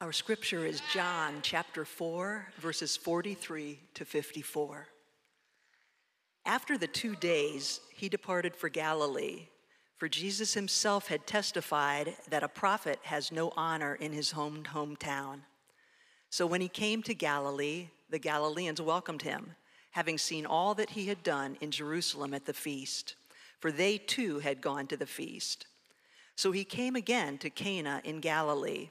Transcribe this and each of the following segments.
Our scripture is John chapter 4, verses 43 to 54. After the two days, he departed for Galilee, for Jesus himself had testified that a prophet has no honor in his home hometown. So when he came to Galilee, the Galileans welcomed him, having seen all that he had done in Jerusalem at the feast, for they too had gone to the feast. So he came again to Cana in Galilee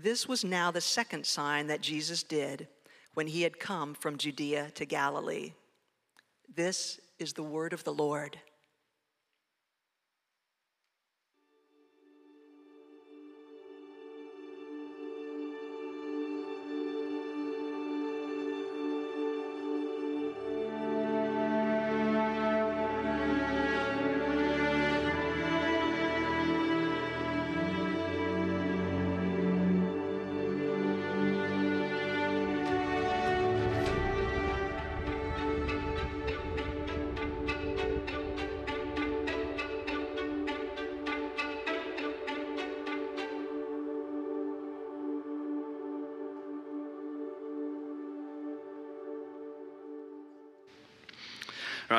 This was now the second sign that Jesus did when he had come from Judea to Galilee. This is the word of the Lord.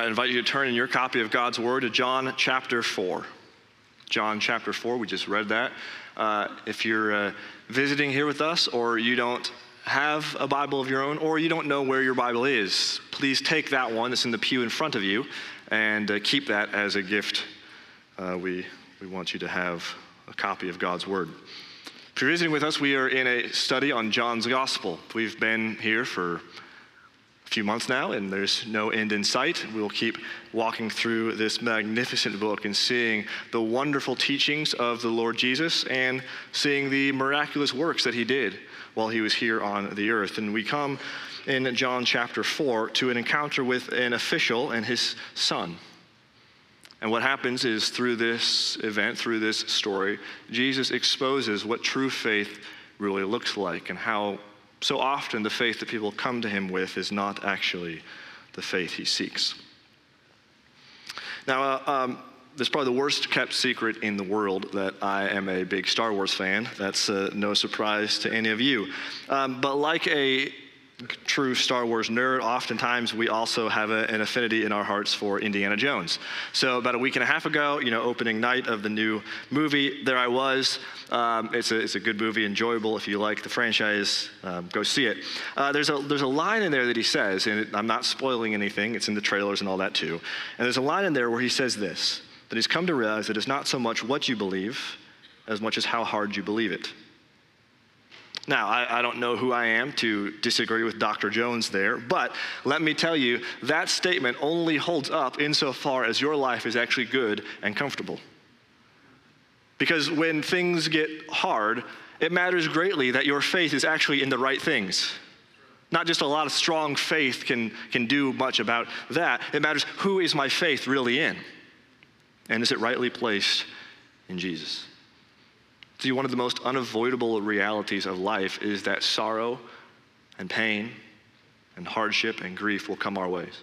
Invite you to turn in your copy of God's Word to John chapter 4. John chapter 4, we just read that. Uh, if you're uh, visiting here with us or you don't have a Bible of your own or you don't know where your Bible is, please take that one that's in the pew in front of you and uh, keep that as a gift. Uh, we, we want you to have a copy of God's Word. If you're visiting with us, we are in a study on John's Gospel. We've been here for few months now, and there's no end in sight. We'll keep walking through this magnificent book and seeing the wonderful teachings of the Lord Jesus and seeing the miraculous works that he did while he was here on the earth. And we come in John chapter 4 to an encounter with an official and his son. And what happens is through this event, through this story, Jesus exposes what true faith really looks like and how so often the faith that people come to him with is not actually the faith he seeks. Now, uh, um, probably the worst kept secret in the world that I am a big Star Wars fan. That's uh, no surprise to any of you. Um, but like a true Star Wars nerd, oftentimes we also have a, an affinity in our hearts for Indiana Jones. So about a week and a half ago, you know, opening night of the new movie, there I was. Um, it's, a, it's a good movie, enjoyable. If you like the franchise, um, go see it. Uh, there's, a, there's a line in there that he says, and I'm not spoiling anything, it's in the trailers and all that too. And there's a line in there where he says this, that he's come to realize that it's not so much what you believe as much as how hard you believe it. Now, I, I, don't know who I am to disagree with Dr. Jones there, but let me tell you, that statement only holds up insofar as your life is actually good and comfortable. Because when things get hard, it matters greatly that your faith is actually in the right things. Not just a lot of strong faith can, can do much about that. It matters who is my faith really in? And is it rightly placed in Jesus? See, one of the most unavoidable realities of life is that sorrow and pain and hardship and grief will come our ways.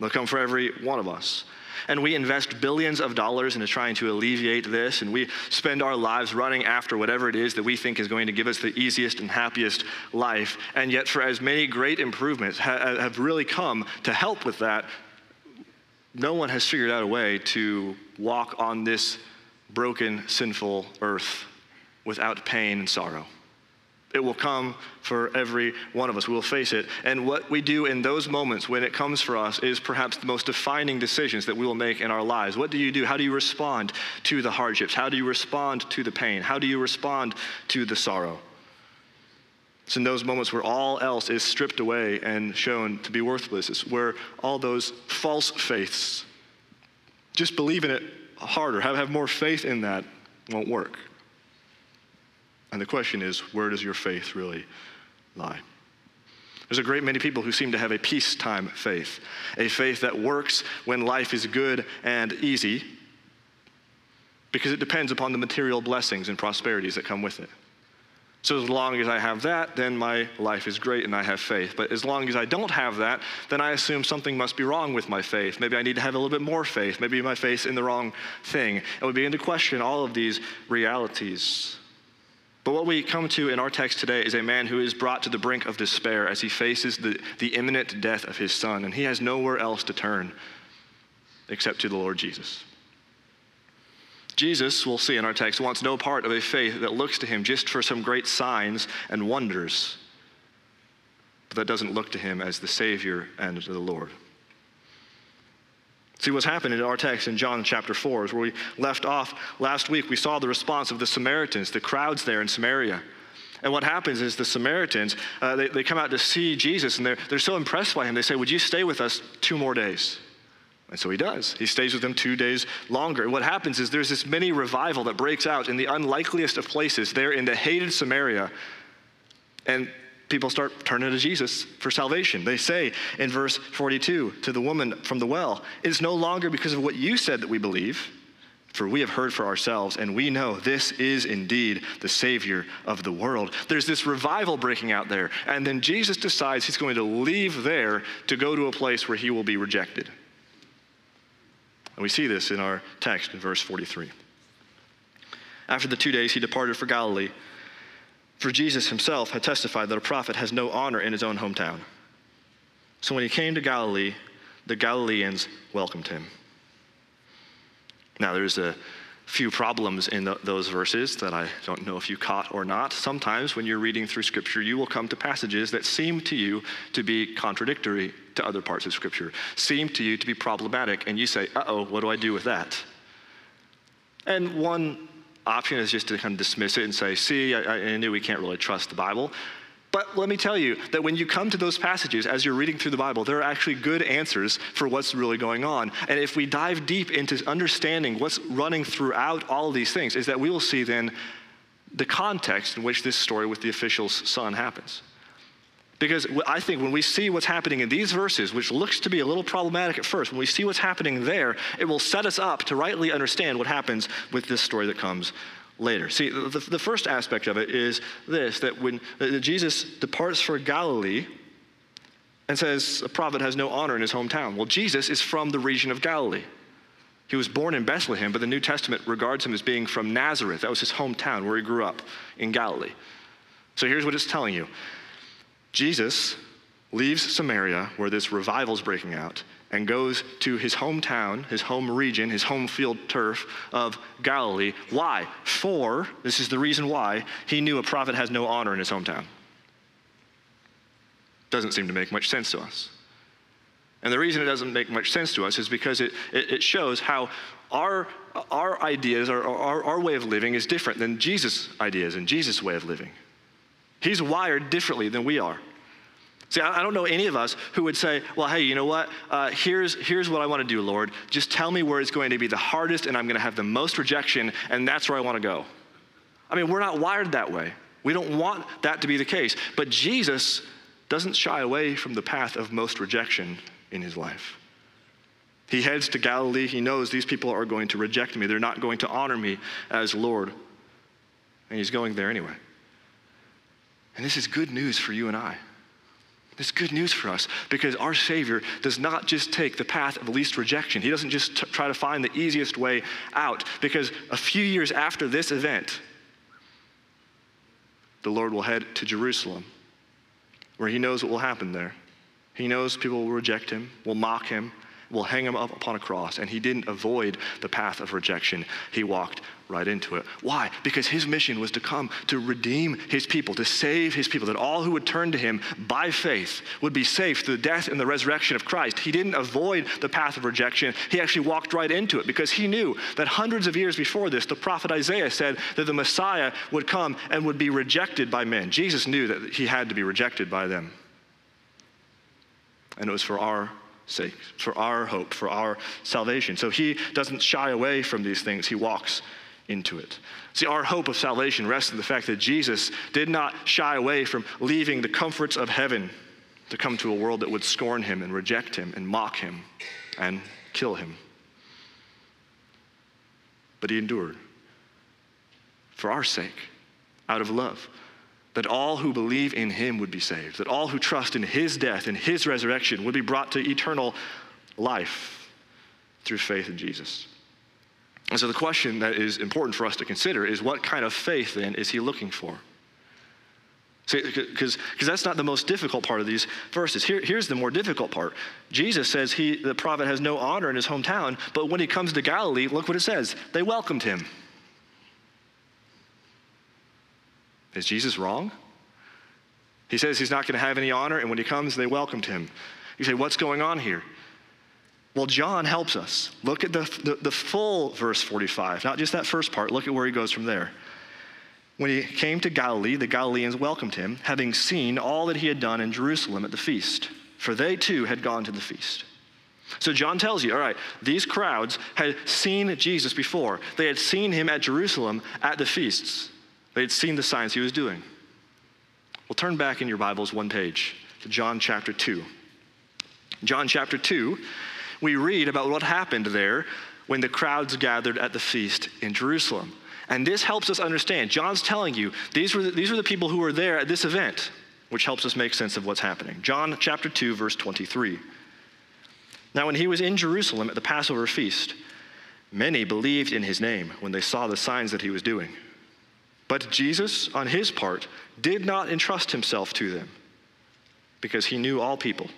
They'll come for every one of us. And we invest billions of dollars into trying to alleviate this, and we spend our lives running after whatever it is that we think is going to give us the easiest and happiest life. And yet, for as many great improvements ha- have really come to help with that, no one has figured out a way to walk on this broken, sinful earth without pain and sorrow. It will come for every one of us. We will face it. And what we do in those moments when it comes for us is perhaps the most defining decisions that we will make in our lives. What do you do? How do you respond to the hardships? How do you respond to the pain? How do you respond to the sorrow? It's in those moments where all else is stripped away and shown to be worthless. It's where all those false faiths, just believe in it harder, have, have more faith in that, won't work. And the question is, where does your faith really lie? There's a great many people who seem to have a peacetime faith, a faith that works when life is good and easy, because it depends upon the material blessings and prosperities that come with it. So, as long as I have that, then my life is great and I have faith. But as long as I don't have that, then I assume something must be wrong with my faith. Maybe I need to have a little bit more faith. Maybe my faith's in the wrong thing. And we begin to question all of these realities. But what we come to in our text today is a man who is brought to the brink of despair as he faces the, the imminent death of his son, and he has nowhere else to turn except to the Lord Jesus. Jesus, we'll see in our text, wants no part of a faith that looks to him just for some great signs and wonders, but that doesn't look to him as the Savior and the Lord. See, what's happened in our text in John chapter 4 is where we left off last week. We saw the response of the Samaritans, the crowds there in Samaria. And what happens is the Samaritans, uh, they, they come out to see Jesus and they're, they're so impressed by him, they say, Would you stay with us two more days? And so he does. He stays with them two days longer. And what happens is there's this mini revival that breaks out in the unlikeliest of places, there in the hated Samaria. And people start turning to Jesus for salvation. They say in verse 42 to the woman from the well, It's no longer because of what you said that we believe, for we have heard for ourselves, and we know this is indeed the Savior of the world. There's this revival breaking out there, and then Jesus decides he's going to leave there to go to a place where he will be rejected. And we see this in our text in verse 43. After the two days, he departed for Galilee for Jesus himself had testified that a prophet has no honor in his own hometown. So when he came to Galilee, the Galileans welcomed him. Now, there's a few problems in the, those verses that I don't know if you caught or not. Sometimes when you're reading through Scripture, you will come to passages that seem to you to be contradictory to other parts of Scripture, seem to you to be problematic, and you say, uh oh, what do I do with that? And one option is just to kind of dismiss it and say, see, I, I knew we can't really trust the Bible. But let me tell you that when you come to those passages, as you're reading through the Bible, there are actually good answers for what's really going on. And if we dive deep into understanding what's running throughout all these things, is that we will see then the context in which this story with the official's son happens. Because I think when we see what's happening in these verses, which looks to be a little problematic at first, when we see what's happening there, it will set us up to rightly understand what happens with this story that comes later. See, the, the first aspect of it is this that when Jesus departs for Galilee and says a prophet has no honor in his hometown, well, Jesus is from the region of Galilee. He was born in Bethlehem, but the New Testament regards him as being from Nazareth. That was his hometown where he grew up in Galilee. So here's what it's telling you Jesus leaves Samaria, where this revival is breaking out, and goes to his hometown, his home region, his home field turf of Galilee. Why? For, this is the reason why, he knew a prophet has no honor in his hometown. Doesn't seem to make much sense to us. And the reason it doesn't make much sense to us is because it, it, it shows how our, our ideas, our, our, our way of living is different than Jesus' ideas and Jesus' way of living. He's wired differently than we are. See, I don't know any of us who would say, well, hey, you know what? Uh, here's, here's what I want to do, Lord. Just tell me where it's going to be the hardest and I'm going to have the most rejection, and that's where I want to go. I mean, we're not wired that way. We don't want that to be the case. But Jesus doesn't shy away from the path of most rejection in his life. He heads to Galilee. He knows these people are going to reject me, they're not going to honor me as Lord. And he's going there anyway. And this is good news for you and I. This is good news for us because our Savior does not just take the path of least rejection. He doesn't just t- try to find the easiest way out. Because a few years after this event, the Lord will head to Jerusalem, where He knows what will happen there. He knows people will reject Him, will mock Him, will hang him up upon a cross. And he didn't avoid the path of rejection, he walked right into it. Why? Because his mission was to come to redeem his people, to save his people, that all who would turn to him by faith would be saved through the death and the resurrection of Christ. He didn't avoid the path of rejection, he actually walked right into it because he knew that hundreds of years before this, the prophet Isaiah said that the Messiah would come and would be rejected by men. Jesus knew that he had to be rejected by them. And it was for our sake, for our hope, for our salvation. So he doesn't shy away from these things, he walks into it. See, our hope of salvation rests in the fact that Jesus did not shy away from leaving the comforts of heaven to come to a world that would scorn him and reject him and mock him and kill him. But he endured for our sake, out of love, that all who believe in him would be saved, that all who trust in his death and his resurrection would be brought to eternal life through faith in Jesus. And so the question that is important for us to consider is what kind of faith then is he looking for? Because that's not the most difficult part of these verses. Here, here's the more difficult part. Jesus says he, the prophet has no honor in his hometown, but when he comes to Galilee, look what it says. They welcomed him. Is Jesus wrong? He says he's not going to have any honor, and when he comes, they welcomed him. You say, what's going on here? Well, John helps us. Look at the, the, the, full verse 45, not just that first part. Look at where he goes from there. When he came to Galilee, the Galileans welcomed him, having seen all that he had done in Jerusalem at the feast, for they too had gone to the feast. So John tells you, all right, these crowds had seen Jesus before. They had seen him at Jerusalem at the feasts. They had seen the signs he was doing. Well, turn back in your Bibles one page to John chapter 2. John chapter 2 we read about what happened there when the crowds gathered at the feast in Jerusalem. And this helps us understand. John's telling you these were the, these were the people who were there at this event, which helps us make sense of what's happening. John chapter 2, verse 23. Now, when he was in Jerusalem at the Passover feast, many believed in his name when they saw the signs that he was doing. But Jesus, on his part, did not entrust himself to them because he knew all people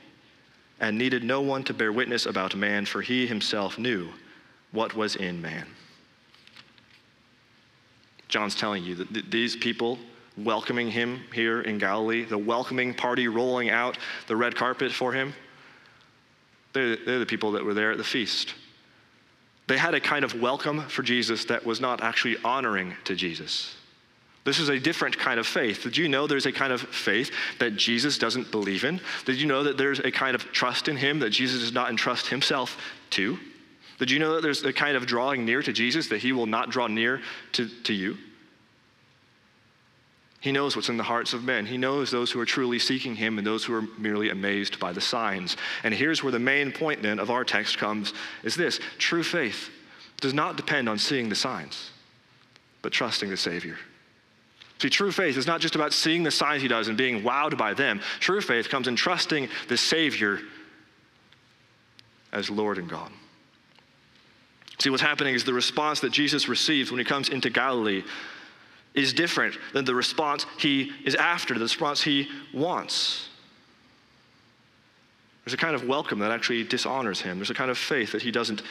and needed no one to bear witness about man, for he himself knew what was in man. John's telling you that these people welcoming him here in Galilee, the welcoming party rolling out the red carpet for him, they're, they're the people that were there at the feast. They had a kind of welcome for Jesus that was not actually honoring to Jesus. This is a different kind of faith. Did you know there's a kind of faith that Jesus doesn't believe in? Did you know that there's a kind of trust in him that Jesus does not entrust himself to? Did you know that there's a kind of drawing near to Jesus that he will not draw near to, to you? He knows what's in the hearts of men. He knows those who are truly seeking him and those who are merely amazed by the signs. And here's where the main point then of our text comes is this true faith does not depend on seeing the signs, but trusting the Savior. See, true faith is not just about seeing the signs he does and being wowed by them. True faith comes in trusting the Savior as Lord and God. See, what's happening is the response that Jesus receives when he comes into Galilee is different than the response he is after, the response he wants. There's a kind of welcome that actually dishonors him. There's a kind of faith that he doesn't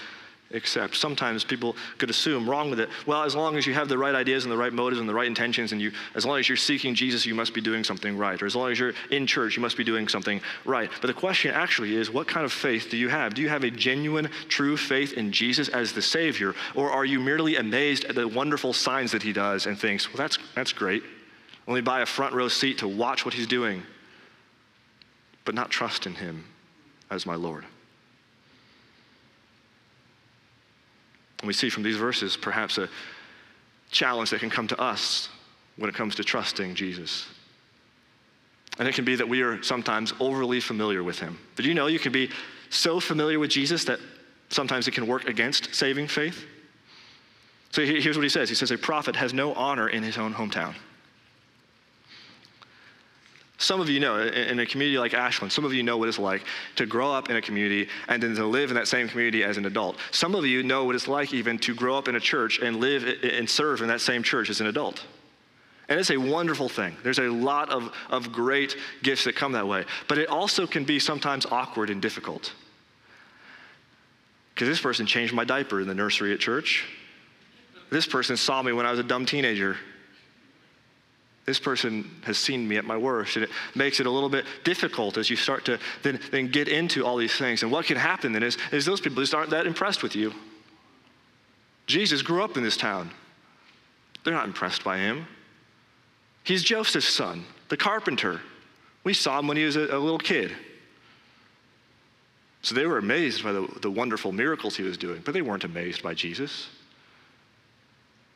accept. Sometimes people could assume wrong with it. well, as long as you have the right ideas and the right motives and the right intentions, and you, as long as you're seeking Jesus, you must be doing something right. Or as long as you're in church, you must be doing something right. But the question actually is, what kind of faith do you have? Do you have a genuine, true faith in Jesus as the Savior? Or are you merely amazed at the wonderful signs that He does and thinks, well, that's, that's great. Only buy a front row seat to watch what He's doing, but not trust in Him as my Lord? And we see from these verses perhaps a challenge that can come to us when it comes to trusting Jesus. And it can be that we are sometimes overly familiar with him. Did you know you can be so familiar with Jesus that sometimes it can work against saving faith? So here's what he says He says, A prophet has no honor in his own hometown. Some of you know, in a community like Ashland, some of you know what it's like to grow up in a community and then to live in that same community as an adult. Some of you know what it's like even to grow up in a church and live and serve in that same church as an adult. And it's a wonderful thing. There's a lot of, of great gifts that come that way. But it also can be sometimes awkward and difficult. Because this person changed my diaper in the nursery at church. This person saw me when I was a dumb teenager. This person has seen me at my worst. And it makes it a little bit difficult as you start to then, then get into all these things. And what can happen then is, is those people just aren't that impressed with you. Jesus grew up in this town. They're not impressed by him. He's Joseph's son, the carpenter. We saw him when he was a, a little kid. So they were amazed by the, the wonderful miracles he was doing, but they weren't amazed by Jesus.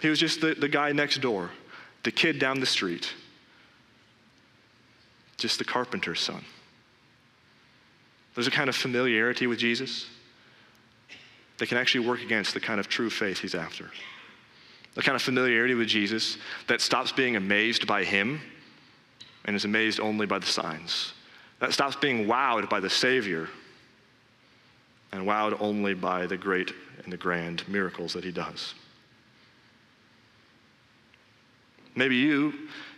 He was just the, the guy next door, the kid down the street, just the carpenter's son. There's a kind of familiarity with Jesus that can actually work against the kind of true faith he's after. The kind of familiarity with Jesus that stops being amazed by him and is amazed only by the signs. That stops being wowed by the Savior and wowed only by the great and the grand miracles that he does. Maybe you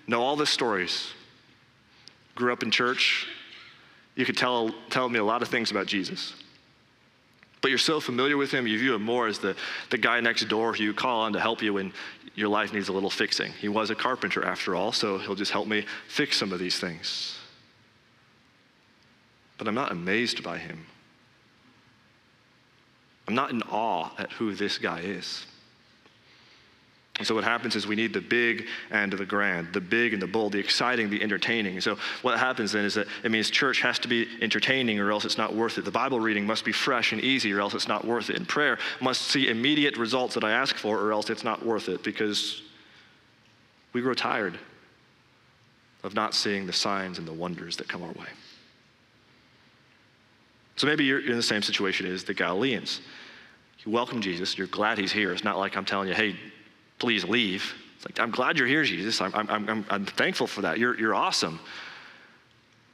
know all the stories, grew up in church, you could tell, tell me a lot of things about Jesus. But you're so familiar with him, you view him more as the, the guy next door who you call on to help you when your life needs a little fixing. He was a carpenter after all, so he'll just help me fix some of these things. But I'm not amazed by him. I'm not in awe at who this guy is. And so what happens is we need the big and the grand, the big and the bold, the exciting, the entertaining. So what happens then is that it means church has to be entertaining or else it's not worth it. The Bible reading must be fresh and easy or else it's not worth it. And prayer must see immediate results that I ask for or else it's not worth it because we grow tired of not seeing the signs and the wonders that come our way. So maybe you're in the same situation as the Galileans. You welcome Jesus, you're glad he's here. It's not like I'm telling you, hey, please leave. It's like, I'm glad you're here, Jesus. I'm, I'm, I'm, I'm thankful for that. You're, you're awesome.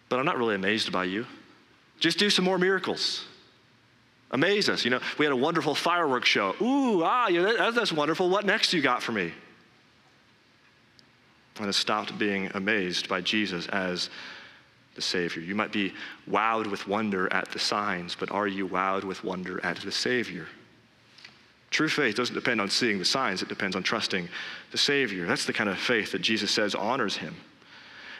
But I'm not really amazed by you. Just do some more miracles. Amaze us. You know, we had a wonderful fireworks show. Ooh, ah, that, that's wonderful. What next you got for me? And it stopped being amazed by Jesus as the Savior. You might be wowed with wonder at the signs, but are you wowed with wonder at the Savior? True faith doesn't depend on seeing the signs, it depends on trusting the Savior. That's the kind of faith that Jesus says honors him.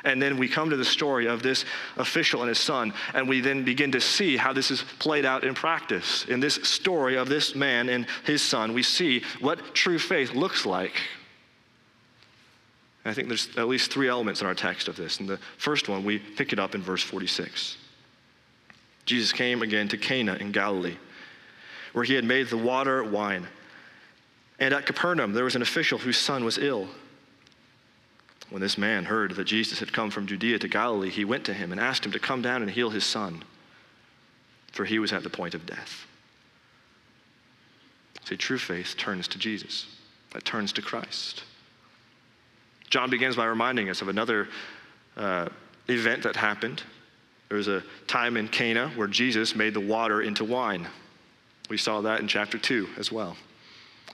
And then we come to the story of this official and his son, and we then begin to see how this is played out in practice. In this story of this man and his son, we see what true faith looks like. And I think there's at least three elements in our text of this. And the first one, we pick it up in verse 46. Jesus came again to Cana in Galilee where he had made the water wine. And at Capernaum, there was an official whose son was ill. When this man heard that Jesus had come from Judea to Galilee, he went to him and asked him to come down and heal his son, for he was at the point of death. See, true faith turns to Jesus, that turns to Christ. John begins by reminding us of another uh, event that happened. There was a time in Cana where Jesus made the water into wine. We saw that in chapter 2 as well.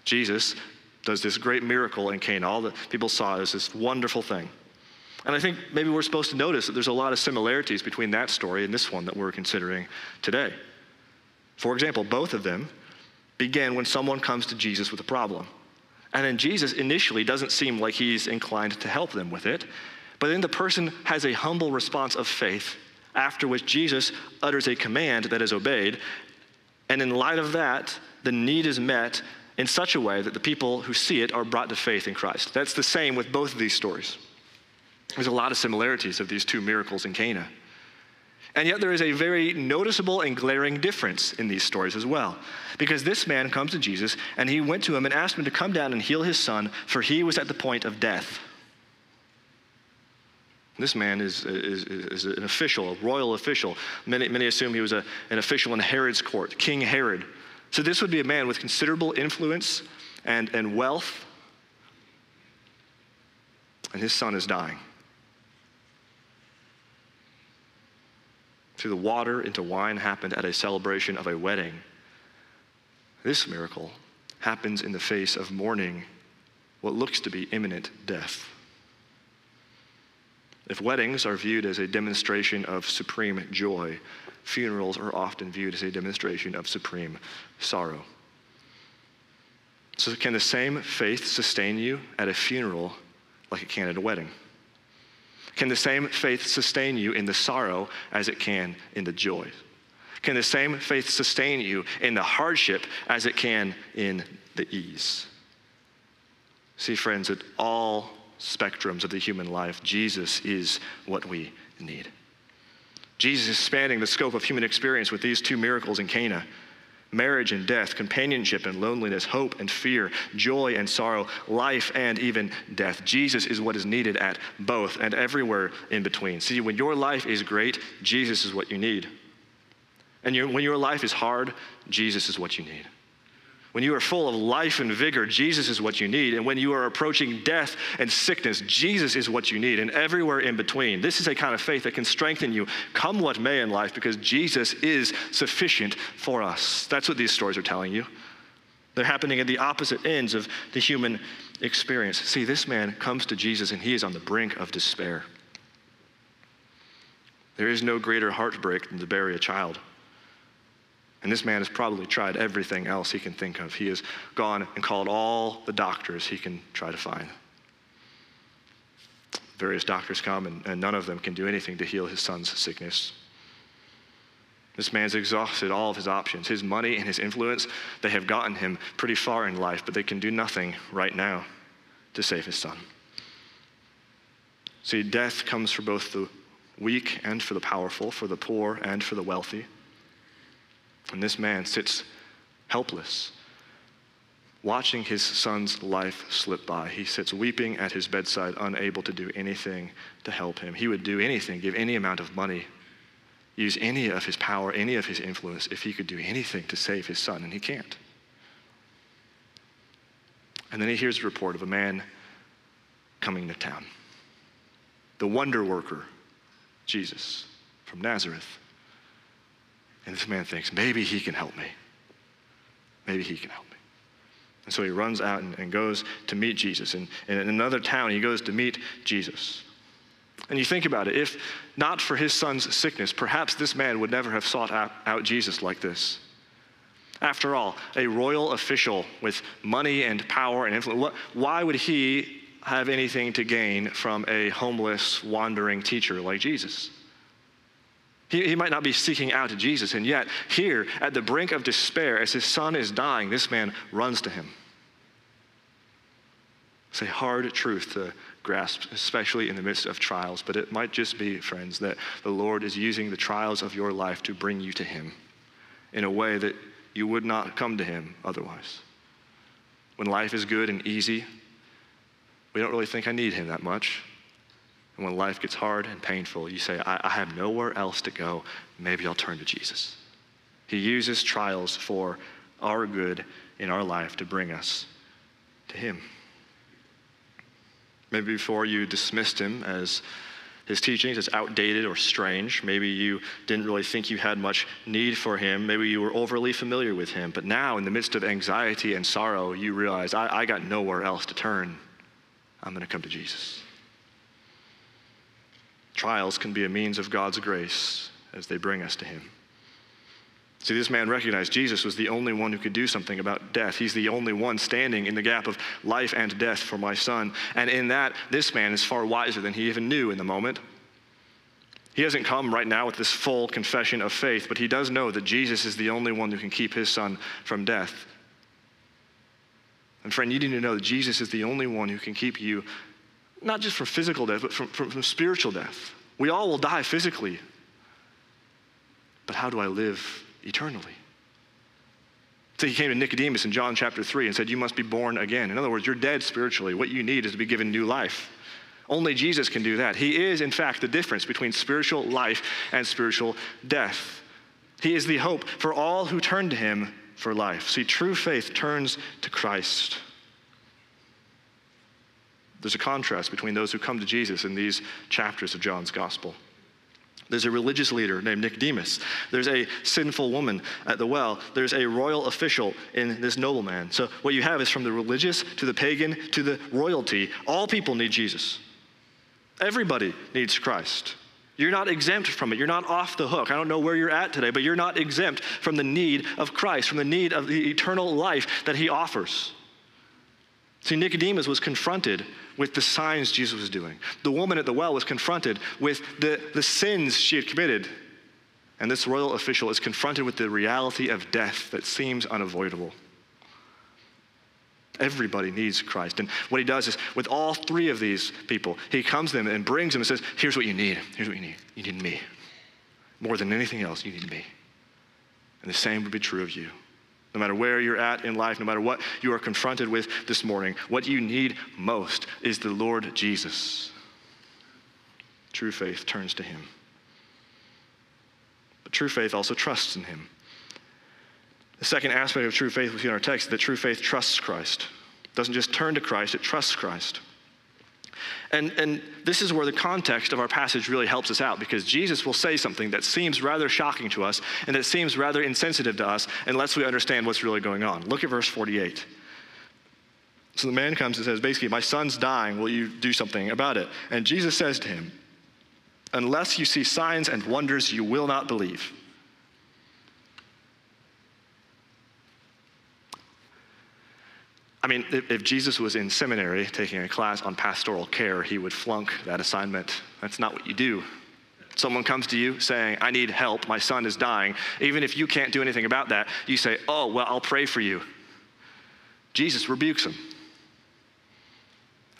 Jesus does this great miracle in Cana. All the people saw it as this wonderful thing. And I think maybe we're supposed to notice that there's a lot of similarities between that story and this one that we're considering today. For example, both of them begin when someone comes to Jesus with a problem. And then Jesus initially doesn't seem like he's inclined to help them with it, but then the person has a humble response of faith, after which Jesus utters a command that is obeyed, and in light of that, the need is met in such a way that the people who see it are brought to faith in Christ. That's the same with both of these stories. There's a lot of similarities of these two miracles in Cana. And yet, there is a very noticeable and glaring difference in these stories as well. Because this man comes to Jesus and he went to him and asked him to come down and heal his son, for he was at the point of death. This man is, is, is an official, a royal official. Many, many assume he was a, an official in Herod's court, King Herod. So this would be a man with considerable influence and, and wealth. And his son is dying. Through the water into wine happened at a celebration of a wedding. This miracle happens in the face of mourning what looks to be imminent death. If weddings are viewed as a demonstration of supreme joy, funerals are often viewed as a demonstration of supreme sorrow. So, can the same faith sustain you at a funeral like it can at a wedding? Can the same faith sustain you in the sorrow as it can in the joy? Can the same faith sustain you in the hardship as it can in the ease? See, friends, it all spectrums of the human life, Jesus is what we need. Jesus is spanning the scope of human experience with these two miracles in Cana marriage and death, companionship and loneliness, hope and fear, joy and sorrow, life and even death. Jesus is what is needed at both and everywhere in between. See, when your life is great, Jesus is what you need. And when your life is hard, Jesus is what you need. When you are full of life and vigor, Jesus is what you need. And when you are approaching death and sickness, Jesus is what you need. And everywhere in between, this is a kind of faith that can strengthen you, come what may in life, because Jesus is sufficient for us. That's what these stories are telling you. They're happening at the opposite ends of the human experience. See, this man comes to Jesus and he is on the brink of despair. There is no greater heartbreak than to bury a child. And this man has probably tried everything else he can think of. He has gone and called all the doctors he can try to find. Various doctors come, and, and none of them can do anything to heal his son's sickness. This man's exhausted all of his options. His money and his influence, they have gotten him pretty far in life, but they can do nothing right now to save his son. See, death comes for both the weak and for the powerful, for the poor and for the wealthy. And this man sits helpless, watching his son's life slip by. He sits weeping at his bedside, unable to do anything to help him. He would do anything, give any amount of money, use any of his power, any of his influence, if he could do anything to save his son, and he can't. And then he hears a report of a man coming to town. The wonder worker, Jesus from Nazareth. And this man thinks, maybe he can help me. Maybe he can help me. And so he runs out and, and goes to meet Jesus. And, and in another town, he goes to meet Jesus. And you think about it, if not for his son's sickness, perhaps this man would never have sought out, Jesus like this. After all, a royal official with money and power and influence, why would he have anything to gain from a homeless, wandering teacher like Jesus? He, he might not be seeking out Jesus, and yet, here at the brink of despair, as his son is dying, this man runs to him. It's a hard truth to grasp, especially in the midst of trials, but it might just be, friends, that the Lord is using the trials of your life to bring you to Him in a way that you would not come to Him otherwise. When life is good and easy, we don't really think I need Him that much. And when life gets hard and painful, you say, I, I have nowhere else to go. Maybe I'll turn to Jesus. He uses trials for our good in our life to bring us to Him. Maybe before you dismissed Him as his teachings as outdated or strange. Maybe you didn't really think you had much need for him. Maybe you were overly familiar with him. But now, in the midst of anxiety and sorrow, you realize, I, I got nowhere else to turn. I'm going to come to Jesus. Trials can be a means of God's grace as they bring us to Him. See, this man recognized Jesus was the only one who could do something about death. He's the only one standing in the gap of life and death for my son. And in that, this man is far wiser than he even knew in the moment. He hasn't come right now with this full confession of faith, but he does know that Jesus is the only one who can keep his son from death. And friend, you need to know that Jesus is the only one who can keep you not just from physical death, but from, from, from spiritual death. We all will die physically. But how do I live eternally? So he came to Nicodemus in John chapter 3 and said, You must be born again. In other words, you're dead spiritually. What you need is to be given new life. Only Jesus can do that. He is, in fact, the difference between spiritual life and spiritual death. He is the hope for all who turn to him for life. See, true faith turns to Christ. There's a contrast between those who come to Jesus in these chapters of John's gospel. There's a religious leader named Nicodemus. There's a sinful woman at the well. There's a royal official in this nobleman. So, what you have is from the religious to the pagan to the royalty, all people need Jesus. Everybody needs Christ. You're not exempt from it. You're not off the hook. I don't know where you're at today, but you're not exempt from the need of Christ, from the need of the eternal life that he offers. See, Nicodemus was confronted with the signs Jesus was doing. The woman at the well was confronted with the, the sins she had committed. And this royal official is confronted with the reality of death that seems unavoidable. Everybody needs Christ. And what he does is, with all three of these people, he comes to them and brings them and says, Here's what you need. Here's what you need. You need me. More than anything else, you need me. And the same would be true of you. No matter where you're at in life, no matter what you are confronted with this morning, what you need most is the Lord Jesus. True faith turns to him. But true faith also trusts in him. The second aspect of true faith we see in our text is that true faith trusts Christ. It doesn't just turn to Christ, it trusts Christ. And, and this is where the context of our passage really helps us out because Jesus will say something that seems rather shocking to us and that seems rather insensitive to us unless we understand what's really going on. Look at verse 48. So the man comes and says, basically, My son's dying. Will you do something about it? And Jesus says to him, Unless you see signs and wonders, you will not believe. I mean, if, Jesus was in seminary taking a class on pastoral care, he would flunk that assignment. That's not what you do. Someone comes to you saying, I need help, my son is dying. Even if you can't do anything about that, you say, Oh, well, I'll pray for you. Jesus rebukes him.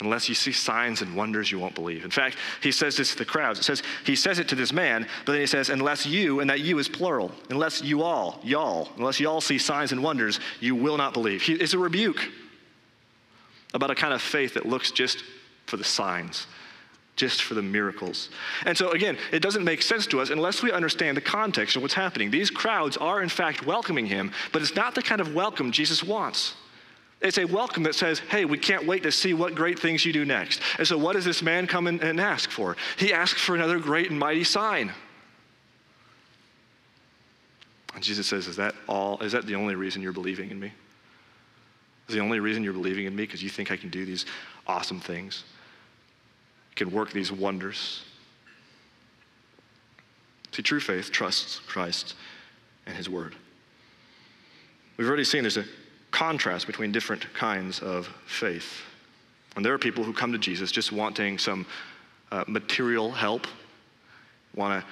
Unless you see signs and wonders, you won't believe. In fact, he says this to the crowds. It says, he says it to this man, but then he says, unless you, and that you is plural, unless you all, y'all, unless y'all see signs and wonders, you will not believe. He, it's a rebuke about a kind of faith that looks just for the signs, just for the miracles. And so, again, it doesn't make sense to us unless we understand the context of what's happening. These crowds are, in fact, welcoming him, but it's not the kind of welcome Jesus wants. It's a welcome that says, hey, we can't wait to see what great things you do next. And so, what does this man come in and ask for? He asks for another great and mighty sign. And Jesus says, Is that all? Is that the only reason you're believing in me? Is the only reason you're believing in me because you think I can do these awesome things, can work these wonders. See, true faith trusts Christ and his word. We've already seen there's a contrast between different kinds of faith. And there are people who come to Jesus just wanting some uh, material help, want to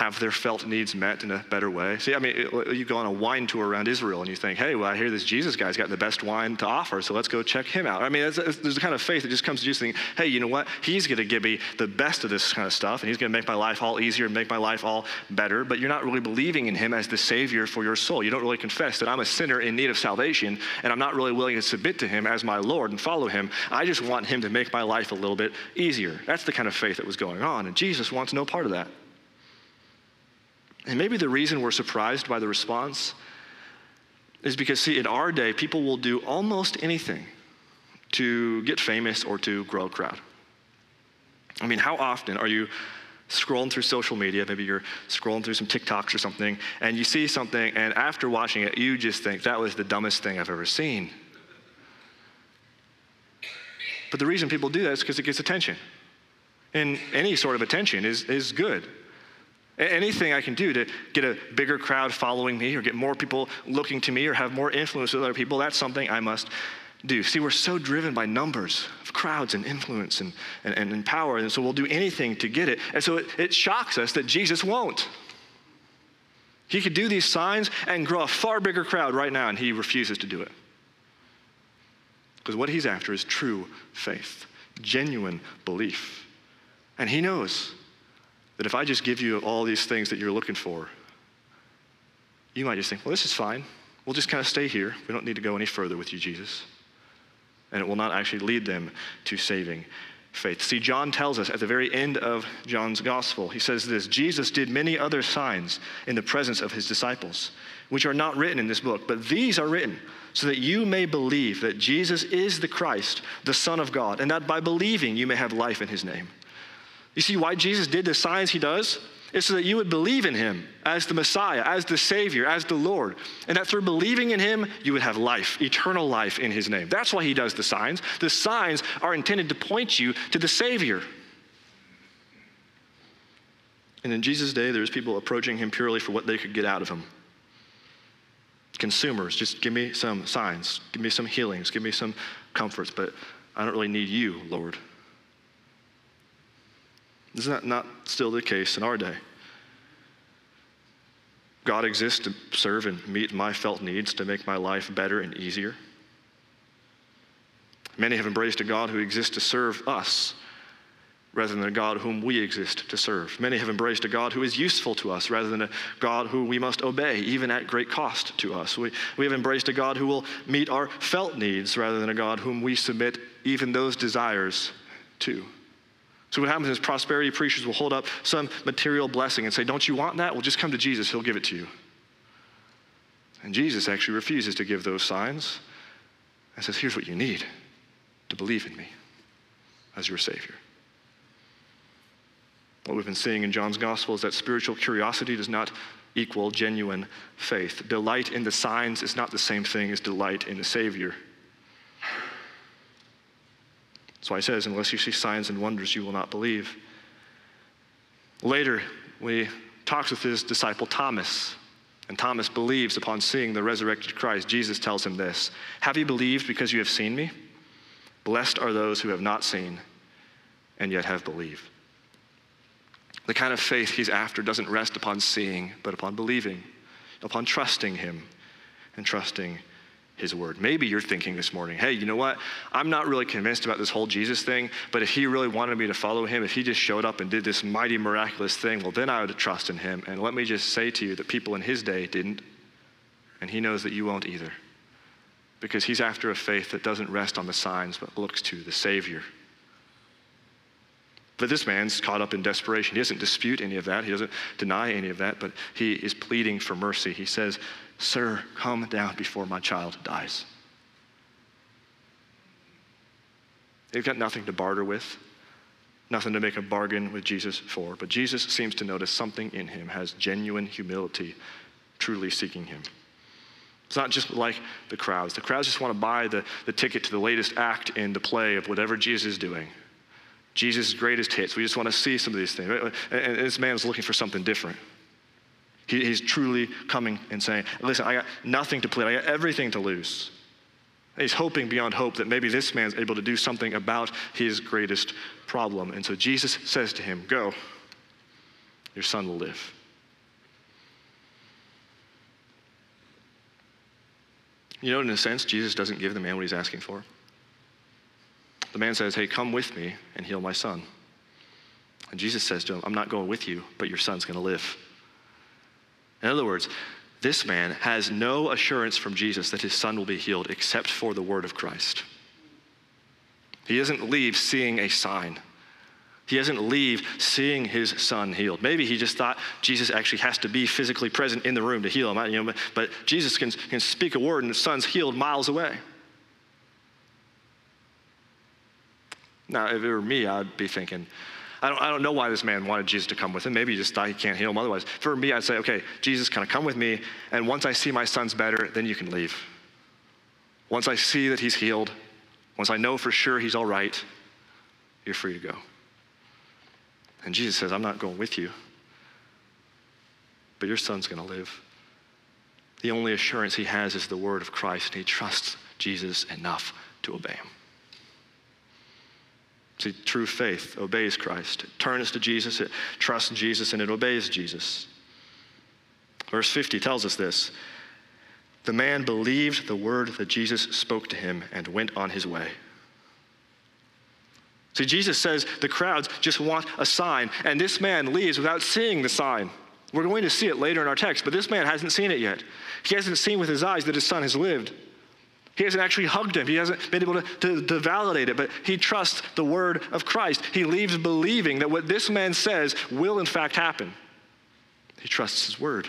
have their felt needs met in a better way. See, I mean, you go on a wine tour around Israel and you think, hey, well, I hear this Jesus guy's got the best wine to offer, so let's go check him out. I mean, it's, it's, there's a kind of faith that just comes to you thinking, hey, you know what? He's going to give me the best of this kind of stuff, and he's going to make my life all easier and make my life all better, but you're not really believing in him as the Savior for your soul. You don't really confess that I'm a sinner in need of salvation, and I'm not really willing to submit to him as my Lord and follow him. I just want him to make my life a little bit easier. That's the kind of faith that was going on, and Jesus wants no part of that. And maybe the reason we're surprised by the response is because, see, in our day, people will do almost anything to get famous or to grow a crowd. I mean, how often are you scrolling through social media, maybe you're scrolling through some TikToks or something, and you see something, and after watching it, you just think, that was the dumbest thing I've ever seen. But the reason people do that is because it gets attention. And any sort of attention is, is good. Anything I can do to get a bigger crowd following me or get more people looking to me or have more influence with other people, that's something I must do. See, we're so driven by numbers of crowds and influence and, and, and power, and so we'll do anything to get it. And so it, it shocks us that Jesus won't. He could do these signs and grow a far bigger crowd right now, and he refuses to do it. Because what he's after is true faith, genuine belief. And he knows that if I just give you all these things that you're looking for, you might just think, well, this is fine. We'll just kind of stay here. We don't need to go any further with you, Jesus. And it will not actually lead them to saving faith. See, John tells us at the very end of John's gospel, he says this Jesus did many other signs in the presence of his disciples, which are not written in this book, but these are written so that you may believe that Jesus is the Christ, the Son of God, and that by believing you may have life in his name. You see why Jesus did the signs he does? It's so that you would believe in him as the Messiah, as the Savior, as the Lord. And that through believing in him, you would have life, eternal life in his name. That's why he does the signs. The signs are intended to point you to the Savior. And in Jesus' day, there's people approaching him purely for what they could get out of him. Consumers, just give me some signs, give me some healings, give me some comforts, but I don't really need you, Lord. Is that not still the case in our day? God exists to serve and meet my felt needs to make my life better and easier. Many have embraced a God who exists to serve us rather than a God whom we exist to serve. Many have embraced a God who is useful to us rather than a God who we must obey, even at great cost to us. We, we have embraced a God who will meet our felt needs rather than a God whom we submit even those desires to. So, what happens is prosperity preachers will hold up some material blessing and say, Don't you want that? Well, just come to Jesus, He'll give it to you. And Jesus actually refuses to give those signs and says, Here's what you need to believe in me as your Savior. What we've been seeing in John's gospel is that spiritual curiosity does not equal genuine faith. Delight in the signs is not the same thing as delight in the Savior. That's why he says, unless you see signs and wonders, you will not believe. Later, when he talks with his disciple Thomas, and Thomas believes upon seeing the resurrected Christ. Jesus tells him this Have you believed because you have seen me? Blessed are those who have not seen and yet have believed. The kind of faith he's after doesn't rest upon seeing, but upon believing, upon trusting him and trusting his word. Maybe you're thinking this morning, hey, you know what? I'm not really convinced about this whole Jesus thing, but if he really wanted me to follow him, if he just showed up and did this mighty, miraculous thing, well, then I would trust in him. And let me just say to you that people in his day didn't, and he knows that you won't either. Because he's after a faith that doesn't rest on the signs, but looks to the Savior. But this man's caught up in desperation. He doesn't dispute any of that, he doesn't deny any of that, but he is pleading for mercy. He says, Sir, come down before my child dies. They've got nothing to barter with, nothing to make a bargain with Jesus for. But Jesus seems to notice something in him has genuine humility, truly seeking him. It's not just like the crowds. The crowds just want to buy the, the ticket to the latest act in the play of whatever Jesus is doing. Jesus' greatest hits. We just want to see some of these things. And this man is looking for something different. He, he's truly coming and saying, Listen, I got nothing to plead, I got everything to lose. he's hoping beyond hope that maybe this man's able to do something about his greatest problem. And so Jesus says to him, Go, your son will live. You know, in a sense, Jesus doesn't give the man what he's asking for. The man says, Hey, come with me and heal my son. And Jesus says to him, I'm not going with you, but your son's going to live. In other words, this man has no assurance from Jesus that his son will be healed except for the word of Christ. He doesn't leave seeing a sign. He doesn't leave seeing his son healed. Maybe he just thought Jesus actually has to be physically present in the room to heal him. You know, but, Jesus can, can speak a word and the son's healed miles away. Now, if it were me, I'd be thinking, I don't, I don't know why this man wanted Jesus to come with him. Maybe he just thought he can't heal him otherwise. For me, I'd say, okay, Jesus, kind of come with me, and once I see my son's better, then you can leave. Once I see that he's healed, once I know for sure he's all right, you're free to go. And Jesus says, I'm not going with you, but your son's going to live. The only assurance he has is the word of Christ, and he trusts Jesus enough to obey him. See, true faith obeys Christ. It turns to Jesus, it trusts Jesus, and it obeys Jesus. Verse 50 tells us this The man believed the word that Jesus spoke to him and went on his way. See, Jesus says the crowds just want a sign, and this man leaves without seeing the sign. We're going to see it later in our text, but this man hasn't seen it yet. He hasn't seen with his eyes that his son has lived. He hasn't actually hugged him. He hasn't been able to, to, to, validate it, but he trusts the word of Christ. He leaves believing that what this man says will in fact happen. He trusts his word.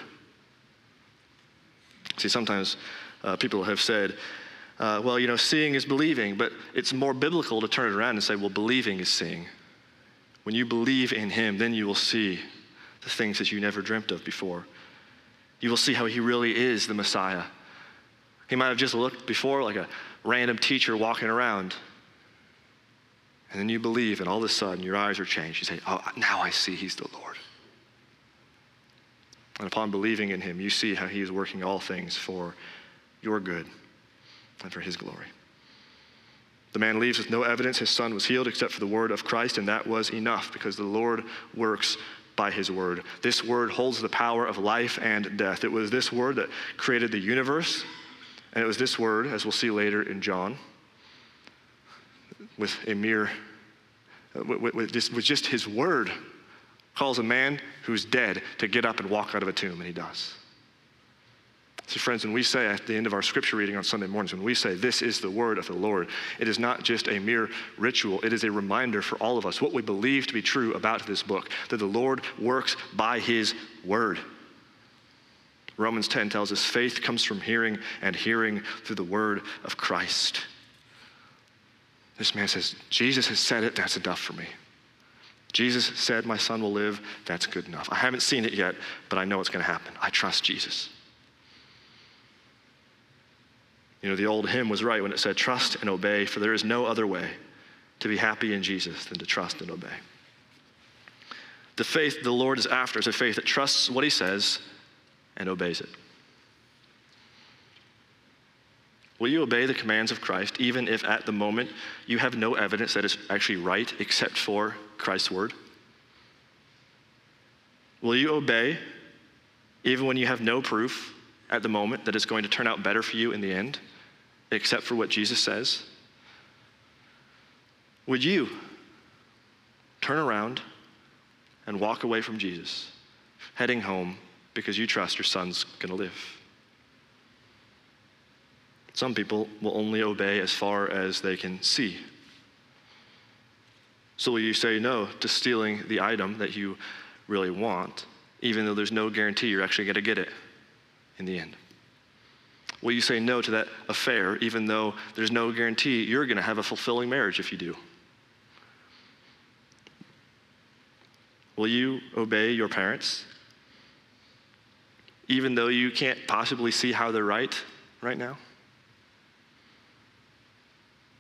See, sometimes uh, people have said, uh, well, you know, seeing is believing, but it's more biblical to turn it around and say, well, believing is seeing. When you believe in him, then you will see the things that you never dreamt of before. You will see how he really is the Messiah he might have just looked before like a random teacher walking around. And then you believe, and all of a sudden your eyes are changed. You say, Oh, now I see he's the Lord. And upon believing in him, you see how he is working all things for your good and for his glory. The man leaves with no evidence his son was healed except for the word of Christ, and that was enough because the Lord works by his word. This word holds the power of life and death. It was this word that created the universe, and it was this word, as we'll see later in John, with a mere, uh, with, with, just, with just his word, calls a man who's dead to get up and walk out of a tomb, and he does. So, friends, when we say at the end of our scripture reading on Sunday mornings, when we say, This is the word of the Lord, it is not just a mere ritual, it is a reminder for all of us what we believe to be true about this book that the Lord works by his word. Romans 10 tells us faith comes from hearing, and hearing through the word of Christ. This man says, Jesus has said it, that's enough for me. Jesus said, My son will live, that's good enough. I haven't seen it yet, but I know it's going to happen. I trust Jesus. You know, the old hymn was right when it said, Trust and obey, for there is no other way to be happy in Jesus than to trust and obey. The faith the Lord is after is a faith that trusts what he says and obeys it. Will you obey the commands of Christ even if at the moment you have no evidence that it's actually right except for Christ's word? Will you obey even when you have no proof at the moment that it's going to turn out better for you in the end? except for what Jesus says? Would you turn around and walk away from Jesus, heading home because you trust your son's going to live? Some people will only obey as far as they can see. So, will you say no to stealing the item that you really want, even though there's no guarantee you're actually going to get it in the end? Will you say no to that affair, even though there's no guarantee you're going to have a fulfilling marriage if you do? Will you obey your parents, even though you can't possibly see how they're right right now?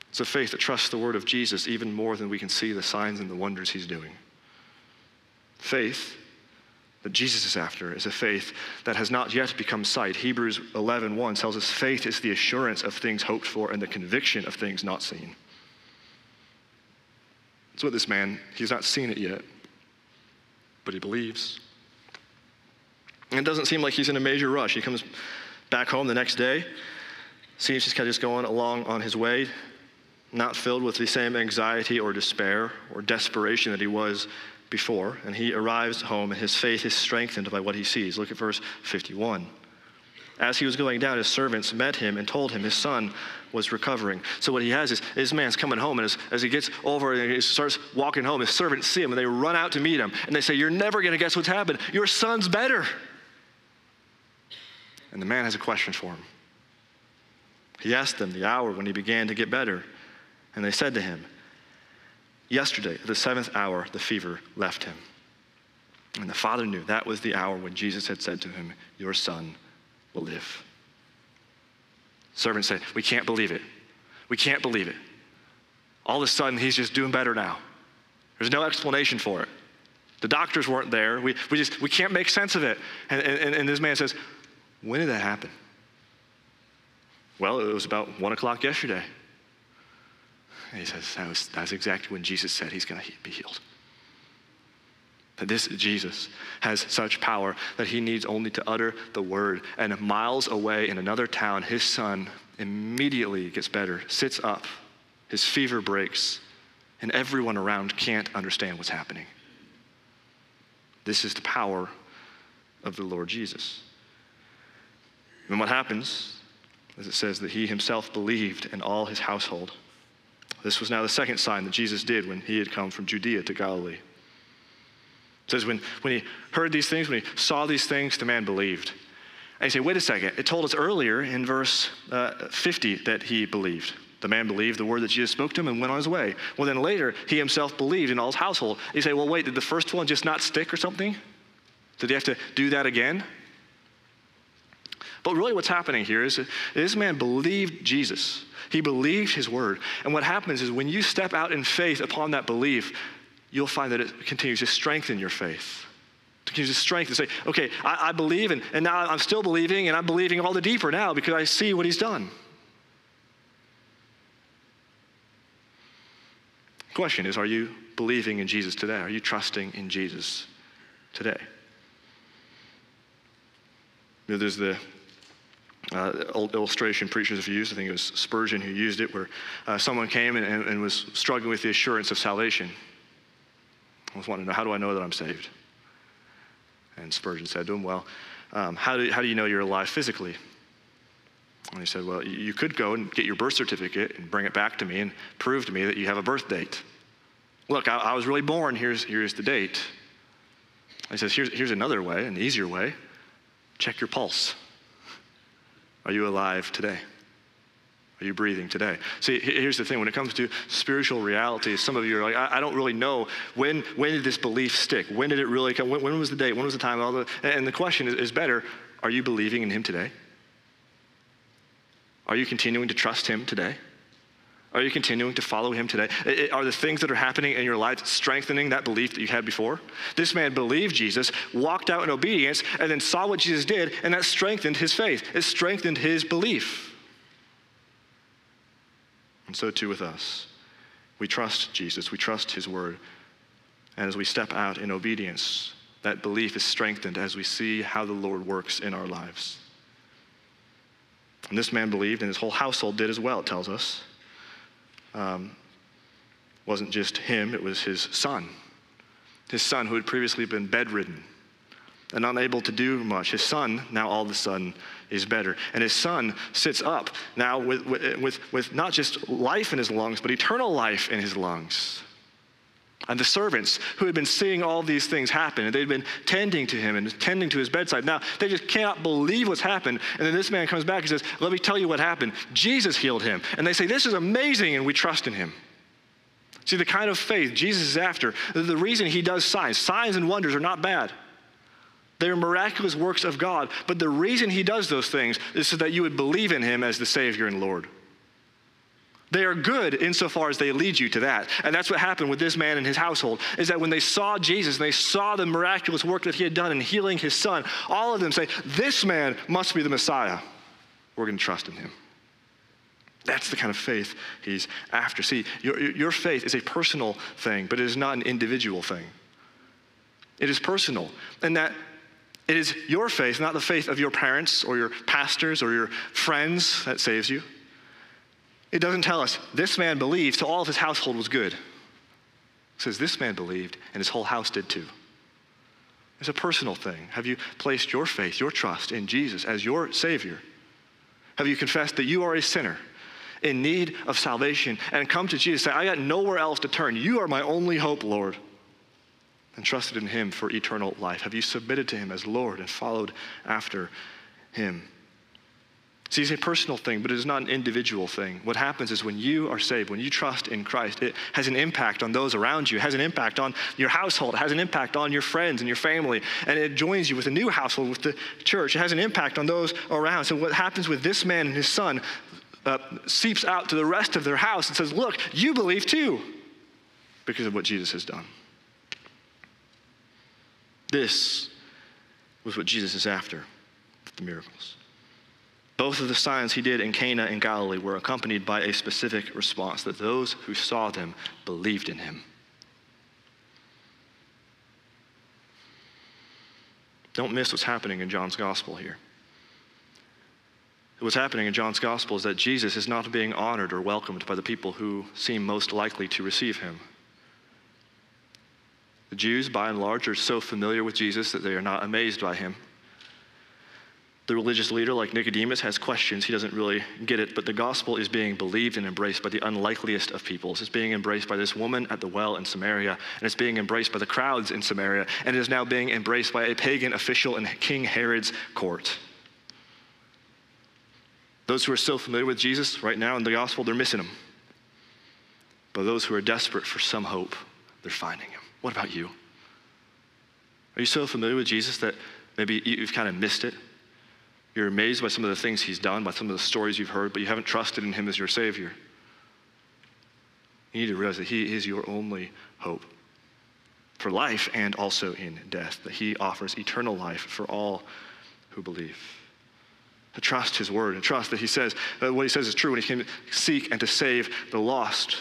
It's a faith that trusts the word of Jesus even more than we can see the signs and the wonders he's doing. Faith that Jesus is after is a faith that has not yet become sight. Hebrews 11:1 1 tells us faith is the assurance of things hoped for and the conviction of things not seen. That's what this man, he's not seen it yet, but he believes. It doesn't seem like he's in a major rush. He comes back home the next day, seems he's kind of just going along on his way, not filled with the same anxiety or despair or desperation that he was before, and he arrives home, and his faith is strengthened by what he sees. Look at verse 51. As he was going down, his servants met him and told him his son was recovering. So what he has is this man's coming home, and as, as he gets over and he starts walking home, his servants see him and they run out to meet him, and they say, "You're never going to guess what's happened. Your son's better." And the man has a question for him. He asked them the hour when he began to get better, and they said to him, Yesterday, at the seventh hour, the fever left him. And the father knew that was the hour when Jesus had said to him, Your son will live. Servants said, We can't believe it. We can't believe it. All of a sudden, he's just doing better now. There's no explanation for it. The doctors weren't there. We, we just we can't make sense of it. And, and, and this man says, When did that happen? Well, it was about one o'clock yesterday. And he says, that was, that's exactly when Jesus said he's going to be healed. That this Jesus has such power that he needs only to utter the word. And miles away in another town, his son immediately gets better, sits up, his fever breaks, and everyone around can't understand what's happening. This is the power of the Lord Jesus. And what happens is it says that he himself believed and all his household. This was now the second sign that Jesus did when he had come from Judea to Galilee. It says, when, when he heard these things, when he saw these things, the man believed. And you say, wait a second, it told us earlier in verse uh, 50 that he believed. The man believed the word that Jesus spoke to him and went on his way. Well, then later, he himself believed in all his household. You say, well, wait, did the first one just not stick or something? Did he have to do that again? But really, what's happening here is this man believed Jesus. He believed his word. And what happens is when you step out in faith upon that belief, you'll find that it continues to strengthen your faith, you strength to say, okay, I, I believe, and, and now I'm still believing, and I'm believing all the deeper now because I see what he's done. Question is, are you believing in Jesus today? Are you trusting in Jesus today? Know, there's the uh, old illustration preachers have used. I think it was Spurgeon who used it, where uh, someone came and, and, and, was struggling with the assurance of salvation. I was wanting to know, how do I know that I'm saved? And Spurgeon said to him, Well, um, how, do, how do you know you're alive physically? And he said, Well, you could go and get your birth certificate and bring it back to me and prove to me that you have a birth date. Look, I, I was really born. Here's, here's the date. He says, here's, here's another way, an easier way. Check your pulse. Are you alive today? Are you breathing today? See, here's the thing when it comes to spiritual reality, some of you are like, I, I don't really know when, when did this belief stick? When did it really come? When, when was the date? When was the time? All the, and the question is, is better are you believing in Him today? Are you continuing to trust Him today? Are you continuing to follow him today? Are the things that are happening in your life strengthening that belief that you had before? This man believed Jesus, walked out in obedience, and then saw what Jesus did, and that strengthened his faith. It strengthened his belief. And so too with us. We trust Jesus, we trust his word. And as we step out in obedience, that belief is strengthened as we see how the Lord works in our lives. And this man believed, and his whole household did as well, it tells us um, wasn't just him, it was his son. His son, who had previously been bedridden and unable to do much. His son, now all of a sudden, is better. And his son sits up now with, with, with not just life in his lungs, but eternal life in his lungs. And the servants who had been seeing all these things happen, and they'd been tending to him and tending to his bedside. Now, they just cannot believe what's happened. And then this man comes back and says, Let me tell you what happened. Jesus healed him. And they say, This is amazing, and we trust in him. See, the kind of faith Jesus is after, the reason he does signs, signs and wonders are not bad. They're miraculous works of God. But the reason he does those things is so that you would believe in him as the Savior and Lord. They are good insofar as they lead you to that. And that's what happened with this man and his household, is that when they saw Jesus and they saw the miraculous work that he had done in healing his son, all of them say, This man must be the Messiah. We're going to trust in him. That's the kind of faith he's after. See, your, your faith is a personal thing, but it is not an individual thing. It is personal. And that it is your faith, not the faith of your parents or your pastors or your friends, that saves you. It doesn't tell us this man believed, so all of his household was good. It says this man believed, and his whole house did too. It's a personal thing. Have you placed your faith, your trust in Jesus as your Savior? Have you confessed that you are a sinner in need of salvation and come to Jesus and say, I got nowhere else to turn. You are my only hope, Lord. And trusted in Him for eternal life? Have you submitted to Him as Lord and followed after Him? See, it's a personal thing, but it is not an individual thing. What happens is when you are saved, when you trust in Christ, it has an impact on those around you, it has an impact on your household, it has an impact on your friends and your family, and it joins you with a new household, with the church. It has an impact on those around. So, what happens with this man and his son uh, seeps out to the rest of their house and says, Look, you believe too, because of what Jesus has done. This was what Jesus is after the miracles. Both of the signs he did in Cana and Galilee were accompanied by a specific response that those who saw them believed in him. Don't miss what's happening in John's gospel here. What's happening in John's gospel is that Jesus is not being honored or welcomed by the people who seem most likely to receive him. The Jews, by and large, are so familiar with Jesus that they are not amazed by him. The religious leader, like Nicodemus, has questions. He doesn't really get it, but the gospel is being believed and embraced by the unlikeliest of peoples. It's being embraced by this woman at the well in Samaria, and it's being embraced by the crowds in Samaria, and it is now being embraced by a pagan official in King Herod's court. Those who are so familiar with Jesus right now in the gospel, they're missing him. But those who are desperate for some hope, they're finding him. What about you? Are you so familiar with Jesus that maybe you've kind of missed it? You're amazed by some of the things he's done, by some of the stories you've heard, but you haven't trusted in him as your Savior. You need to realize that he is your only hope. for life and also in death, that he offers eternal life for all who believe. To trust his word and trust that he says that what he says is true when he came to seek and to save the lost,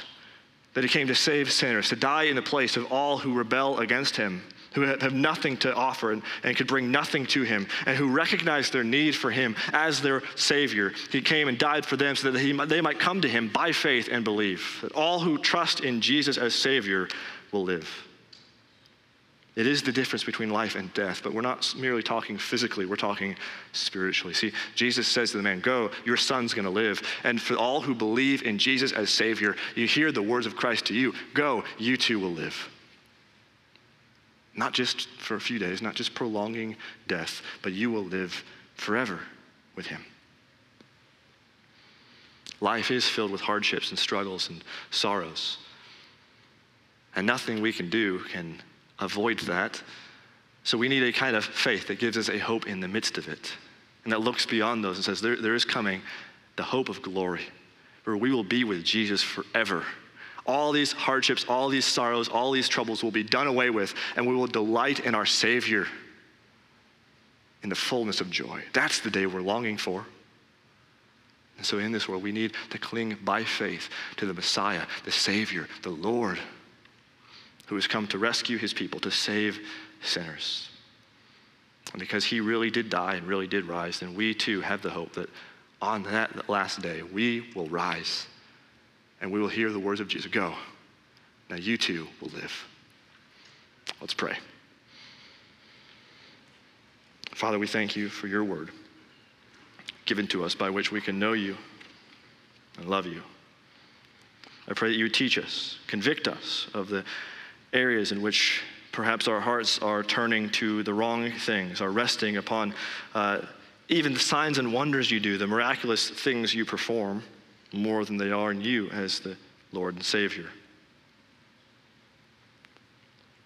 that he came to save sinners, to die in the place of all who rebel against him, who have nothing to offer and, and could bring nothing to him, and who recognize their need for him as their Savior. He came and died for them so that he, they might come to him by faith and. That all who trust in Jesus as Savior will live. It is the difference between life and death, but we're not merely talking physically, we're talking spiritually. See, Jesus says to the man, Go, your son's gonna live. And for all who believe in Jesus as Savior, you hear the words of Christ to you Go, you too will live. Not just for a few days, not just prolonging death, but you will live forever with Him. Life is filled with hardships and struggles and sorrows. And nothing we can do can avoid that. So we need a kind of faith that gives us a hope in the midst of it and that looks beyond those and says, there, there is coming the hope of glory where we will be with Jesus forever. All these hardships, all these sorrows, all these troubles will be done away with, and we will delight in our Savior in the fullness of joy. That's the day we're longing for. And so, in this world, we need to cling by faith to the Messiah, the Savior, the Lord who has come to rescue his people, to save sinners. And because he really did die and really did rise, then we too have the hope that on that last day we will rise and we will hear the words of Jesus Go, now you too will live. Let's pray. Father, we thank you for your word given to us by which we can know you and love you. I pray that you would teach us, convict us of the areas in which perhaps our hearts are turning to the wrong things, are resting upon uh, even the signs and wonders you do, the miraculous things you perform, more than they are in you as the Lord and Savior.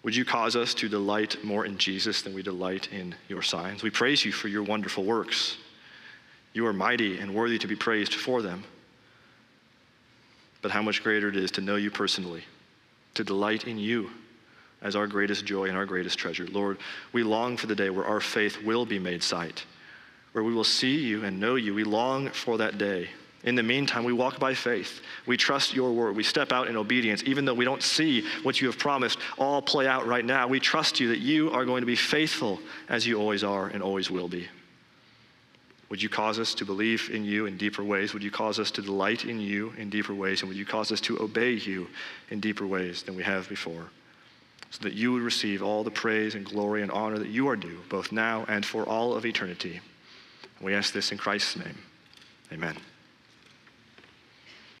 Would you cause us to delight more in Jesus than we delight in your signs? We praise you for your wonderful works. You are mighty and worthy to be praised for them. But how much greater it is to know you personally to delight in you as our greatest joy and our greatest treasure. Lord, we long for the day where our faith will be made sight, where we will see you and know you. We long for that day. In the meantime, we walk by faith. We trust your word. We step out in obedience, even though we don't see what you have promised all play out right now. We trust you that you are going to be faithful as you always are and always will be. Would you cause us to believe in you in deeper ways? Would you cause us to delight in you in deeper ways? And would you cause us to obey you in deeper ways than we have before? So that you would receive all the praise and glory and honor that you are due, both now and for all of eternity. We ask this in Christ's name. Amen.